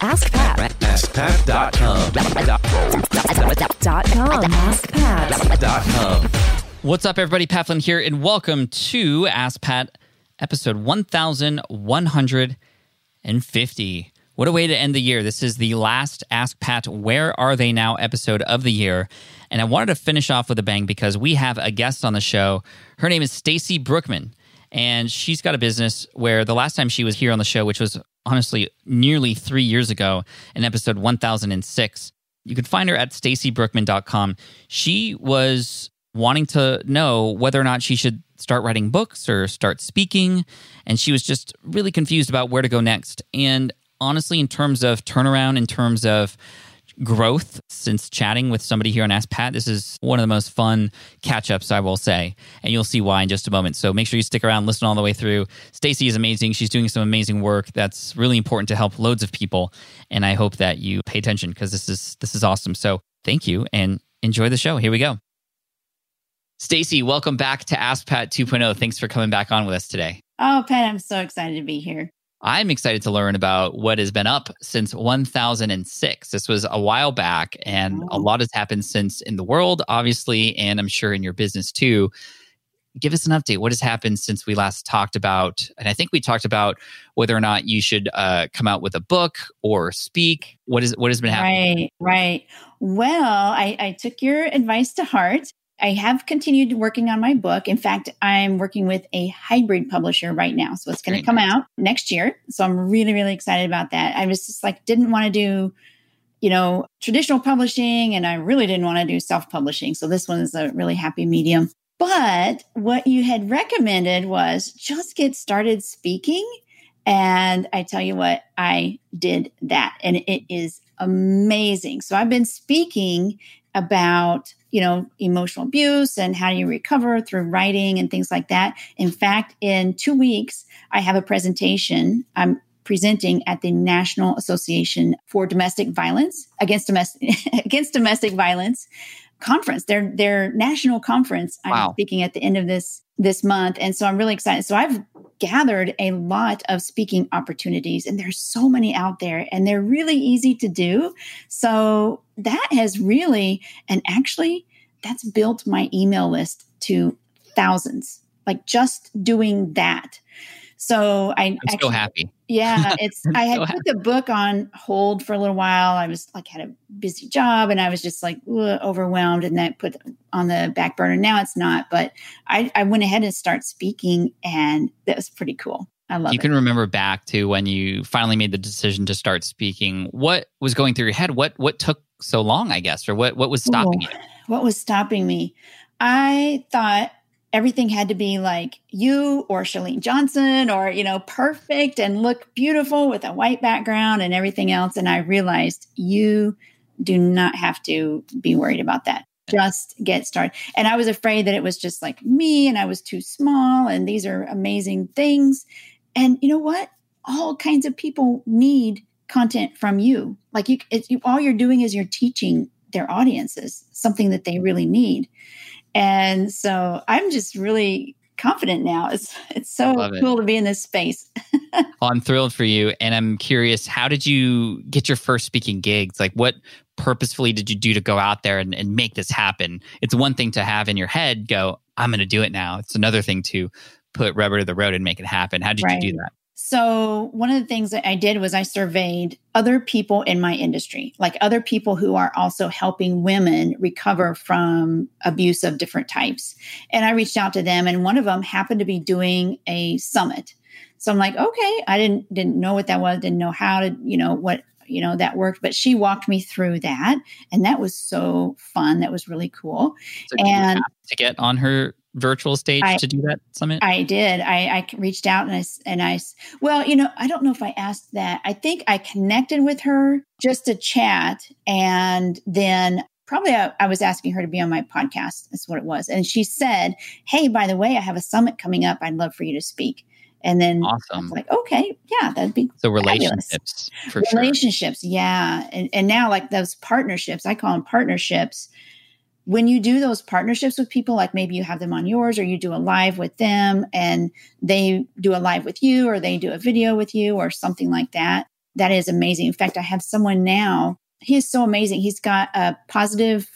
Ask, Pat. AskPat.com. Dot com. Ask Pat. Dot com. What's up, everybody? Pat Flynn here, and welcome to Ask Pat, episode 1150. What a way to end the year. This is the last Ask Pat, Where Are They Now episode of the year. And I wanted to finish off with a bang because we have a guest on the show. Her name is Stacy Brookman, and she's got a business where the last time she was here on the show, which was honestly nearly three years ago in episode 1006, you can find her at stacybrookman.com. She was wanting to know whether or not she should start writing books or start speaking. And she was just really confused about where to go next. And honestly, in terms of turnaround, in terms of growth since chatting with somebody here on Ask Pat, this is one of the most fun catch ups, I will say. And you'll see why in just a moment. So make sure you stick around, listen all the way through. Stacy is amazing. She's doing some amazing work that's really important to help loads of people. And I hope that you pay attention because this is this is awesome. So thank you and enjoy the show. Here we go. Stacy, welcome back to Ask Pat 2.0. Thanks for coming back on with us today. Oh, Pat, I'm so excited to be here. I'm excited to learn about what has been up since 1006. This was a while back, and a Oh. lot has happened since in the world, obviously, and I'm sure in your business too. Give us an update. What has happened since we last talked about? And I think we talked about whether or not you should uh, come out with a book or speak. What is what has been happening? Right, right. Well, I, I took your advice to heart. I have continued working on my book. In fact, I'm working with a hybrid publisher right now. So it's going to come out next year. So I'm really, really excited about that. I was just like, didn't want to do, you know, traditional publishing and I really didn't want to do self publishing. So this one is a really happy medium. But what you had recommended was just get started speaking. And I tell you what, I did that and it is amazing. So I've been speaking about, you know, emotional abuse and how do you recover through writing and things like that. In fact, in two weeks, I have a presentation. I'm presenting at the National Association for Domestic Violence against domestic against domestic violence conference. Their their national conference. I'm Wow. speaking at the end of this this month, and so I'm really excited. So I've gathered a lot of speaking opportunities, and there's so many out there, and they're really easy to do. So that has really, and actually, that's built my email list to thousands. Like just doing that. So I I'm so happy. yeah, it's I'm had so put the book on hold for a little while. I was like had a busy job and I was just like overwhelmed and that put on the back burner. Now it's not, but I, I went ahead and started speaking and that was pretty cool. I love you it. can remember back to when you finally made the decision to start speaking. What was going through your head? What what took so long? I guess, or what what was stopping Ooh. you? what was stopping me? I thought everything had to be like you or Chalene Johnson or, you know, perfect and look beautiful with a white background and everything else. And I realized you do not have to be worried about that. Just get started. And I was afraid that it was just like me and I was too small and these are amazing things. And you know what? All kinds of people need content from you. Like you, it's, you all you're doing is you're teaching their audiences something that they really need. And so I'm just really confident now. It's it's so it. cool to be in this space. Well, I'm thrilled for you, and I'm curious. How did you get your first speaking gigs? Like, what purposefully did you do to go out there and, and make this happen? It's one thing to have in your head go, "I'm going to do it now." It's another thing to put rubber to the road and make it happen. How did you do that? So one of the things that I did was I surveyed other people in my industry, like other people who are also helping women recover from abuse of different types. And I reached out to them and one of them happened to be doing a summit. So I'm like, okay, I didn't didn't know what that was, didn't know how to, you know, what you know that worked but she walked me through that and that was so fun that was really cool So And- to get on her virtual stage I- to do that summit? I did. I, I reached out and I, and I well, you know, I don't know if I asked that. I think I connected with her just to chat, and then probably I, I was asking her to be on my podcast. That's what it was, and she said, "Hey, by the way, I have a summit coming up. I'd love for you to speak." And then I awesome. was like, "Okay, yeah, that'd be So relationships for sure. relationships yeah and, and now like those partnerships i call them partnerships when you do those partnerships with people, like maybe you have them on yours or you do a live with them and they do a live with you or they do a video with you or something like that, that is amazing. In fact, I have someone now, he is so amazing. He's got a positive,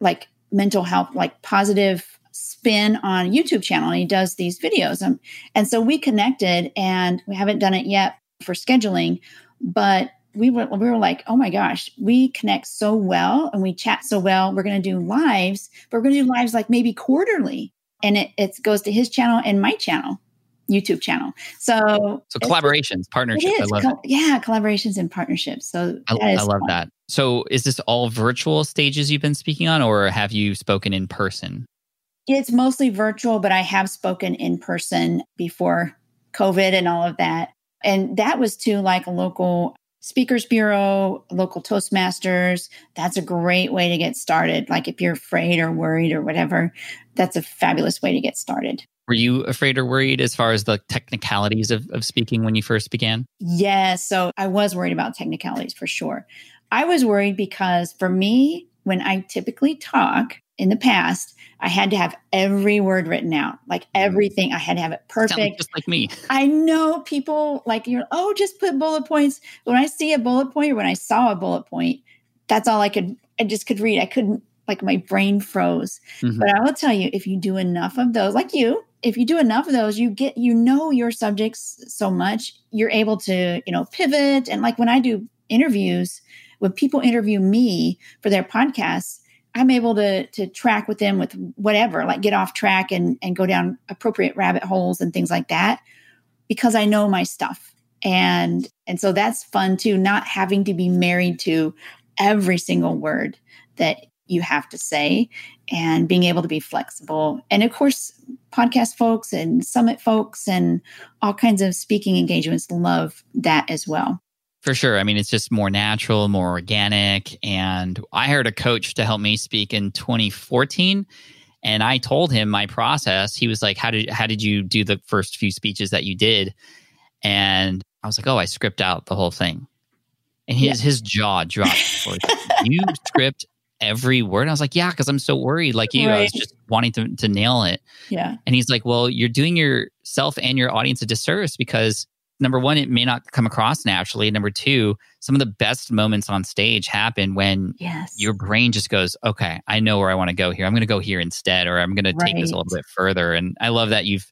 like mental health, like positive spin on YouTube channel and he does these videos. Um, and so we connected and we haven't done it yet for scheduling, but we were we were like, oh my gosh, we connect so well and we chat so well. We're going to do lives, but we're going to do lives like maybe quarterly, and it it goes to his channel and my channel, YouTube channel. So so collaborations, partnerships. I love Co- yeah, collaborations and partnerships. So I, I love fun. that. So is this all virtual stages you've been speaking on, or have you spoken in person? It's mostly virtual, but I have spoken in person before COVID and all of that. And that was to like a local Speakers Bureau, local Toastmasters. That's a great way to get started. Like if you're afraid or worried or whatever, that's a fabulous way to get started. Were you afraid or worried as far as the technicalities of, of speaking when you first began? Yes. So I was worried about technicalities for sure. I was worried because for me, when I typically talk in the past, I had to have every word written out, like mm-hmm. everything. I had to have it perfect. just like me. I know people like you're, oh, just put bullet points. When I see a bullet point or when I saw a bullet point, that's all I could, I just could read. I couldn't, like my brain froze. Mm-hmm. But I will tell you, if you do enough of those, like you, if you do enough of those, you get, you know, your subjects so much, you're able to, you know, pivot. And like when I do interviews, when people interview me for their podcasts, I'm able to to track with them with whatever, like get off track and and go down appropriate rabbit holes and things like that because I know my stuff. And and so that's fun too, not having to be married to every single word that you have to say and being able to be flexible. And of course, podcast folks and summit folks and all kinds of speaking engagements love that as well. For sure. I mean, it's just more natural, more organic. And I hired a coach to help me speak in 2014. And I told him my process. He was like, How did how did you do the first few speeches that you did? And I was like, Oh, I script out the whole thing. And his yeah. his jaw dropped. you script every word. And I was like, Yeah, because I'm so worried, like you. Right. I was just wanting to, to nail it. Yeah. And he's like, Well, you're doing yourself and your audience a disservice because number one, it may not come across naturally. Number two, some of the best moments on stage happen when yes. your brain just goes, okay, I know where I want to go here. I'm going to go here instead, or I'm going to take this a little bit further. And I love that you've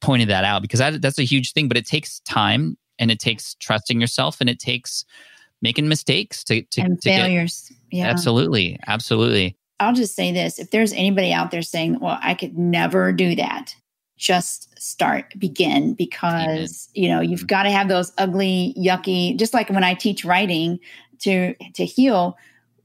pointed that out because that, that's a huge thing, but it takes time and it takes trusting yourself and it takes making mistakes to, to, and to failures. Get, yeah. Absolutely. Absolutely. I'll just say this if there's anybody out there saying, well, I could never do that, just start begin because you know you've mm-hmm. got to have those ugly yucky just like when i teach writing to to heal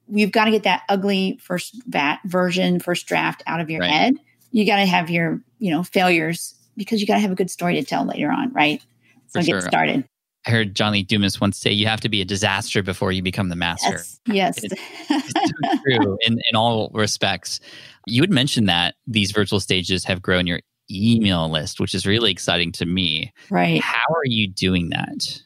you've got to get that ugly first vat version first draft out of your right. head you got to have your you know failures because you got to have a good story to tell later on right so For get sure. started I heard John Lee Dumas once say, "You have to be a disaster before you become the master." Yes, yes. It's, it's so true in in all respects. You had mentioned that these virtual stages have grown your email list, which is really exciting to me. Right. How are you doing that?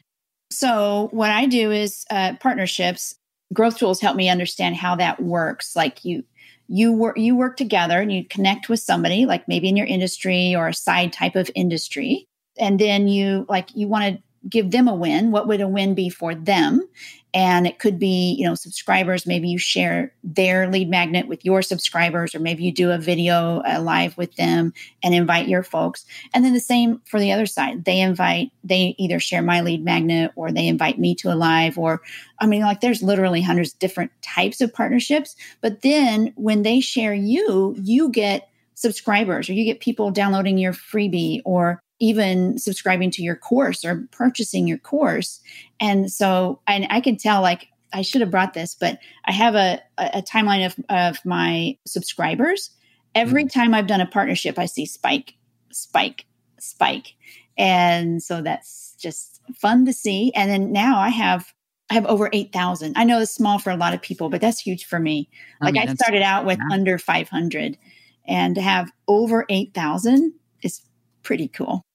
So, what I do is uh, partnerships. Growth tools help me understand how that works. Like you, you work you work together and you connect with somebody, like maybe in your industry or a side type of industry, and then you like you want to give them a win what would a win be for them and it could be you know subscribers maybe you share their lead magnet with your subscribers or maybe you do a video uh, live with them and invite your folks. And then the same for the other side. They invite they either share my lead magnet or they invite me to a live or i mean like there's literally hundreds different types of partnerships. But then when they share you you get subscribers or you get people downloading your freebie or even subscribing to your course or purchasing your course. And so, and I can tell like, I should have brought this, but I have a, a timeline of, of my subscribers. Every mm-hmm. time I've done a partnership, I see spike, spike, spike. And so that's just fun to see. And then now I have I have over 8,000. I know it's small for a lot of people, but that's huge for me. I like mean, I started out with yeah. under 500 and to have over 8,000 is pretty cool.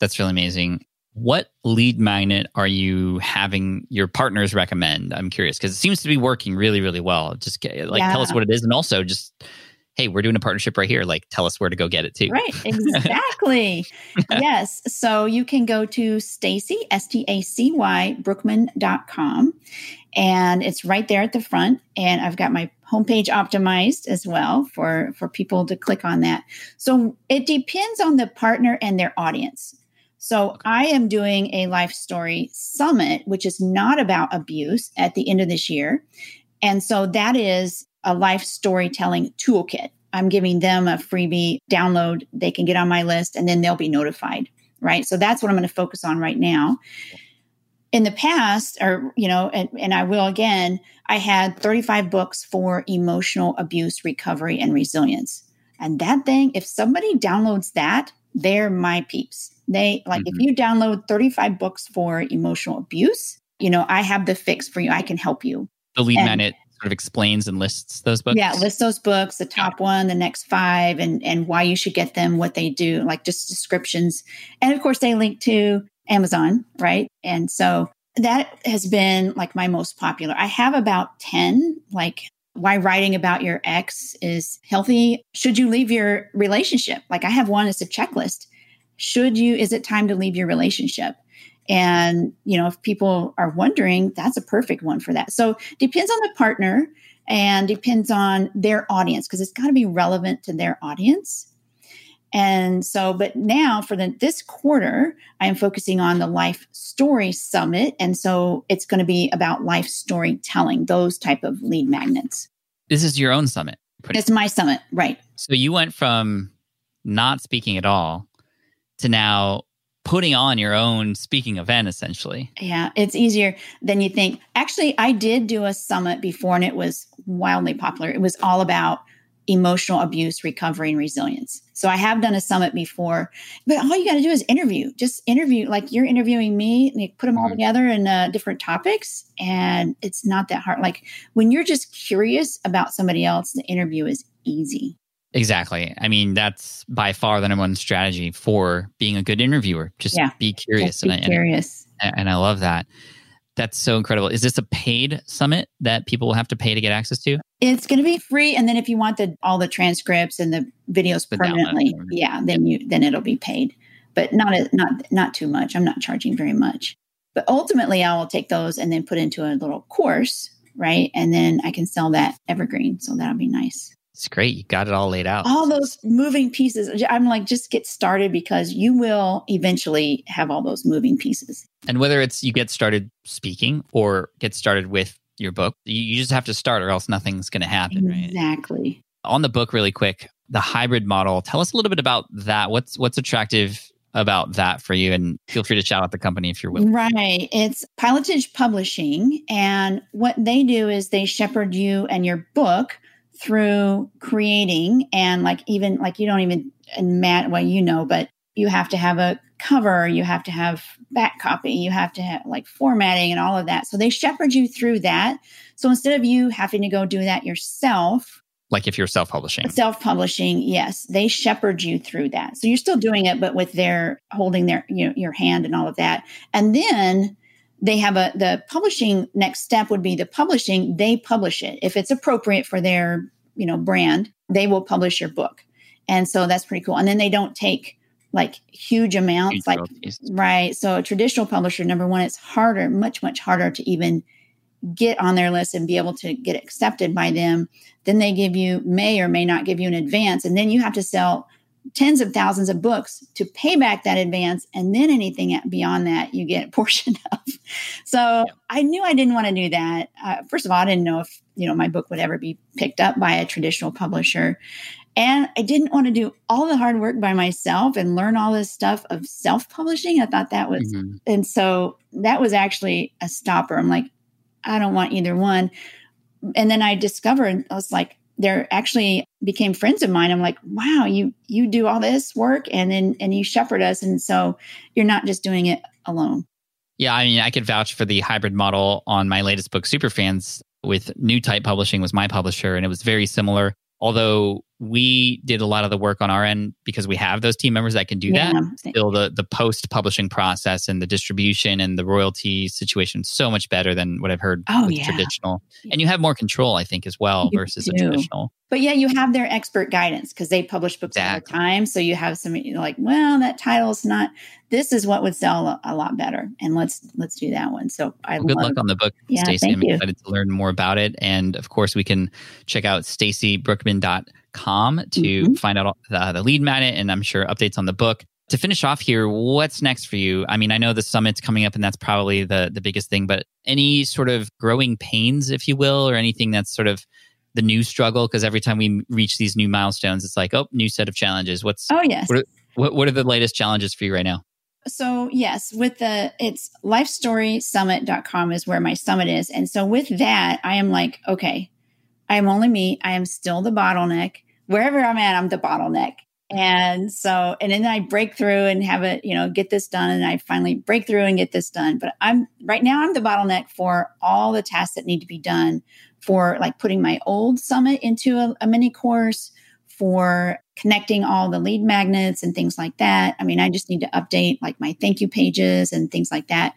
That's really amazing. What lead magnet are you having your partners recommend? I'm curious because it seems to be working really, really well. Just like yeah. tell us what it is, and also just hey, we're doing a partnership right here. Like, tell us where to go get it too. Right, exactly. yes. So you can go to Stacy, S T A C Y, Brookman.com. And it's right there at the front. And I've got my homepage optimized as well for, for people to click on that. So it depends on the partner and their audience. So I am doing a life story summit, which is not about abuse at the end of this year. And so that is a life storytelling toolkit. I'm giving them a freebie download. They can get on my list and then they'll be notified. Right. So that's what I'm going to focus on right now. In the past, or, you know, and, and I will again, I had 35 books for emotional abuse recovery and resilience. And that thing, if somebody downloads that, they're my peeps. They like mm-hmm. if you download 35 books for emotional abuse, you know, I have the fix for you. I can help you. The lead and, magnet sort of explains and lists those books. Yeah, list those books, the top one, the next five, and and why you should get them, what they do, like just descriptions. And of course they link to Amazon, right? And so that has been like my most popular. I have about 10 like why writing about your ex is healthy. Should you leave your relationship? Like I have one, it's a checklist. Should you, is it time to leave your relationship? And, you know, if people are wondering, that's a perfect one for that. So depends on the partner and depends on their audience because it's got to be relevant to their audience. And so, but now for the, this quarter, I am focusing on the Life Story Summit. And so it's going to be about life storytelling, those type of lead magnets. This is your own summit. It's my summit, right. So you went from not speaking at all to now putting on your own speaking event essentially. Yeah, it's easier than you think. Actually, I did do a summit before and it was wildly popular. It was all about emotional abuse recovery and resilience. So I have done a summit before, but all you got to do is interview. Just interview, like you're interviewing me. Like put them all together in uh, different topics, and it's not that hard. Like when you're just curious about somebody else, the interview is easy. Exactly. I mean, that's by far the number one strategy for being a good interviewer. Just yeah. be curious. Just be and, curious. And, and I love that. That's so incredible. Is this a paid summit that people will have to pay to get access to? It's going to be free, and then if you want the all the transcripts and the videos the permanently, download. yeah, then you then it'll be paid, but not a, not not too much. I'm not charging very much, but ultimately I will take those and then put into a little course, right? And then I can sell that evergreen, so that'll be nice. It's great. You got it all laid out. All those moving pieces. I'm like, just get started because you will eventually have all those moving pieces. And whether it's you get started speaking or get started with your book, you, just have to start or else nothing's going to happen, right? Exactly. On the book, really quick, the hybrid model. Tell us a little bit about that. What's what's attractive about that for you? And feel free to shout out the company if you're willing. Right. It's Pilotage Publishing. And what they do is they shepherd you and your book through creating and like even like you don't even and Matt, well, you know, but you have to have a cover, you have to have back copy, you have to have like formatting and all of that. So they shepherd you through that. So instead of you having to go do that yourself, like if you're self publishing, self publishing, yes, they shepherd you through that. So you're still doing it, but with their holding their you know your hand and all of that, and then they have a the publishing next step would be the publishing they publish it. If it's appropriate for their you know brand they will publish your book. And so that's pretty cool. And then they don't take like huge amounts huge like right. So a traditional publisher number one it's harder much much harder to even get on their list and be able to get accepted by them. Then they give you may or may not give you an advance. And then you have to sell tens of thousands of books to pay back that advance. And then anything beyond that you get a portion of. So yeah. i knew i didn't want to do that. Uh, first of all i didn't know if you know my book would ever be picked up by a traditional publisher. And i didn't want to do all the hard work by myself and learn all this stuff of self-publishing. I thought that was mm-hmm. and so that was actually a stopper. I'm like i don't want either one. And then i discovered i was like they're actually became friends of mine. I'm like, wow, you you do all this work and then and you shepherd us, and so you're not just doing it alone. Yeah, I mean, I could vouch for the hybrid model on my latest book, Superfans, with New Type Publishing was my publisher, and it was very similar. Although we did a lot of the work on our end because we have those team members that can do Yeah. that. Still, the the post publishing process and the distribution and the royalty situation so much better than what I've heard Oh, with yeah. traditional. And you have more control, I think, as well You versus a traditional. But yeah, you have their expert guidance because they publish books all the time. So you have some you're like, well, that title's not. This is what would sell a, a lot better, and let's let's do that one. So I Well, good love. luck on the book, Yeah, Stacy. I'm you. excited to learn more about it. And of course, we can check out stacybrookman.com to Mhm. find out the, the lead magnet and I'm sure updates on the book. To finish off here, what's next for you? I mean, I know the summit's coming up and that's probably the, the biggest thing, but any sort of growing pains, if you will, or anything that's sort of the new struggle? Because every time we reach these new milestones, it's like, oh, new set of challenges. What's oh yes. What what, what are the latest challenges for you right now? so yes with the it's lifestorysummit.com is where my summit is and so with that i am like okay i am only me i am still the bottleneck wherever i'm at i'm the bottleneck and so and then i break through and have it you know get this done and i finally break through and get this done but i'm right now i'm the bottleneck for all the tasks that need to be done for like putting my old summit into a, a mini course for connecting all the lead magnets and things like that. I mean, I just need to update like my thank you pages and things like that.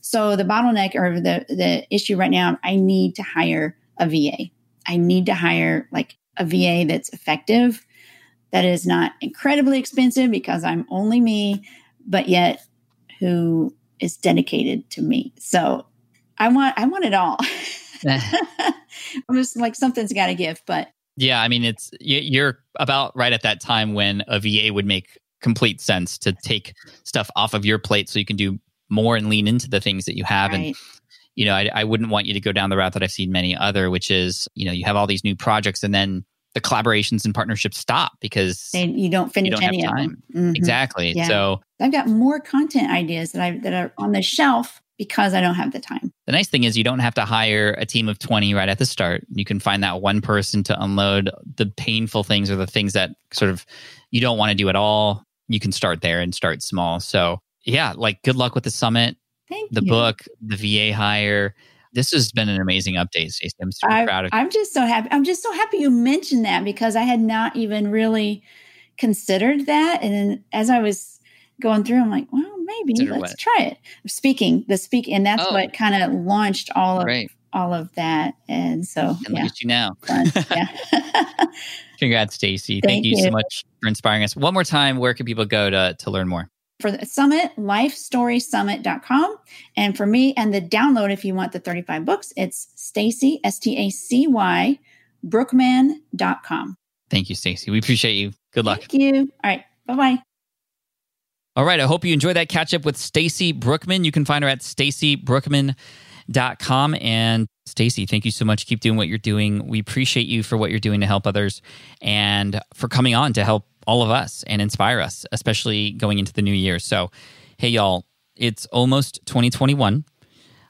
So the bottleneck or the the issue right now, I need to hire a VA. I need to hire like a VA that's effective, that is not incredibly expensive because I'm only me, but yet who is dedicated to me. So I want I want it all. I'm just like something's got to give, but Yeah, I mean, it's you're about right at that time when a VA would make complete sense to take stuff off of your plate so you can do more and lean into the things that you have. And right. You know, I, I wouldn't want you to go down the route that I've seen many other, which is you know you have all these new projects and then the collaborations and partnerships stop because They, you don't finish don't have any of them. Mhm. exactly. Yeah. So I've got more content ideas that I that are on the shelf because I don't have the time. the nice thing is you don't have to hire a team of 20 right at the start. You can find that one person to unload the painful things or the things that sort of you don't want to do at all. You can start there and start small. So, yeah, like good luck with the summit, Thank the you. book, the VA hire. This has been an amazing update, Stacy. I'm super I, proud of I'm just so happy. I'm just so happy you mentioned that because I had not even really considered that. And then as I was going through, I'm like, well, maybe Consider let's what? try it. Speaking, the speak, and that's Oh. what kind of launched all of Great. all of that. And so, And look at you now. yeah. Congrats, Stacy. Thank, Thank you, so much for inspiring us. One more time, where can people go to, to learn more? For the summit, lifestorysummit.com. And for me and the download, if you want the 35 books, it's Stacy, S T A C Y, brookman.com. Thank you, Stacy. We appreciate you. Good luck. Thank you. All right. Bye bye. All right. I hope you enjoyed that catch up with Stacy Brookman. You can find her at stacybrookman.com. And Stacy, thank you so much. Keep doing what you're doing. We appreciate you for what you're doing to help others and for coming on to help all of us and inspire us, especially going into the new year. So, hey, y'all, it's almost 2021.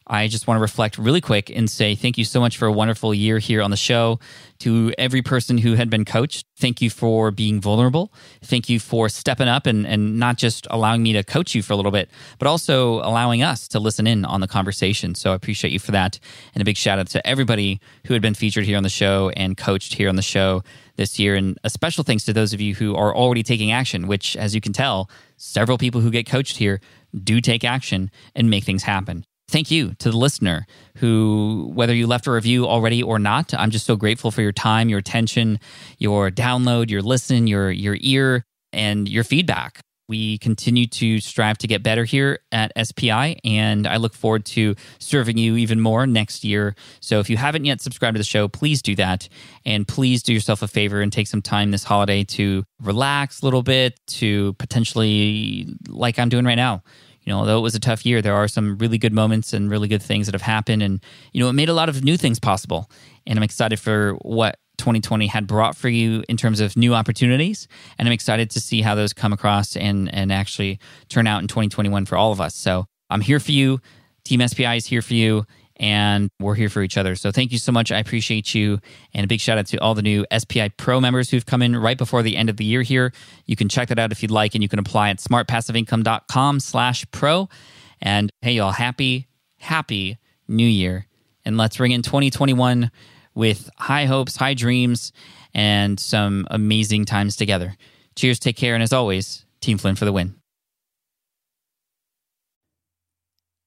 I just want to reflect really quick and say thank you so much for a wonderful year here on the show. To every person who had been coached, thank you for being vulnerable. Thank you for stepping up and, and not just allowing me to coach you for a little bit, but also allowing us to listen in on the conversation. So I appreciate you for that. And a big shout out to everybody who had been featured here on the show and coached here on the show this year. And a special thanks to those of you who are already taking action, which, as you can tell, several people who get coached here do take action and make things happen. Thank you to the listener who, whether you left a review already or not, I'm just so grateful for your time, your attention, your download, your listen, your your ear, and your feedback. We continue to strive to get better here at SPI, and I look forward to serving you even more next year. So if you haven't yet subscribed to the show, please do that. And please do yourself a favor and take some time this holiday to relax a little bit, to potentially, like I'm doing right now, you know, although it was a tough year, there are some really good moments and really good things that have happened. And, you know, it made a lot of new things possible. And I'm excited for what 2020 had brought for you in terms of new opportunities. And I'm excited to see how those come across and, and actually turn out in 2021 for all of us. So I'm here for you. Team SPI is here for you. And we're here for each other. So thank you so much. I appreciate you. And a big shout out to all the new SPI Pro members who've come in right before the end of the year here. You can check that out if you'd like, and you can apply at smartpassiveincome.com slash pro. And hey, y'all, happy, happy new year. And let's ring in 2021 with high hopes, high dreams, and some amazing times together. Cheers, take care, and as always, Team Flynn for the win.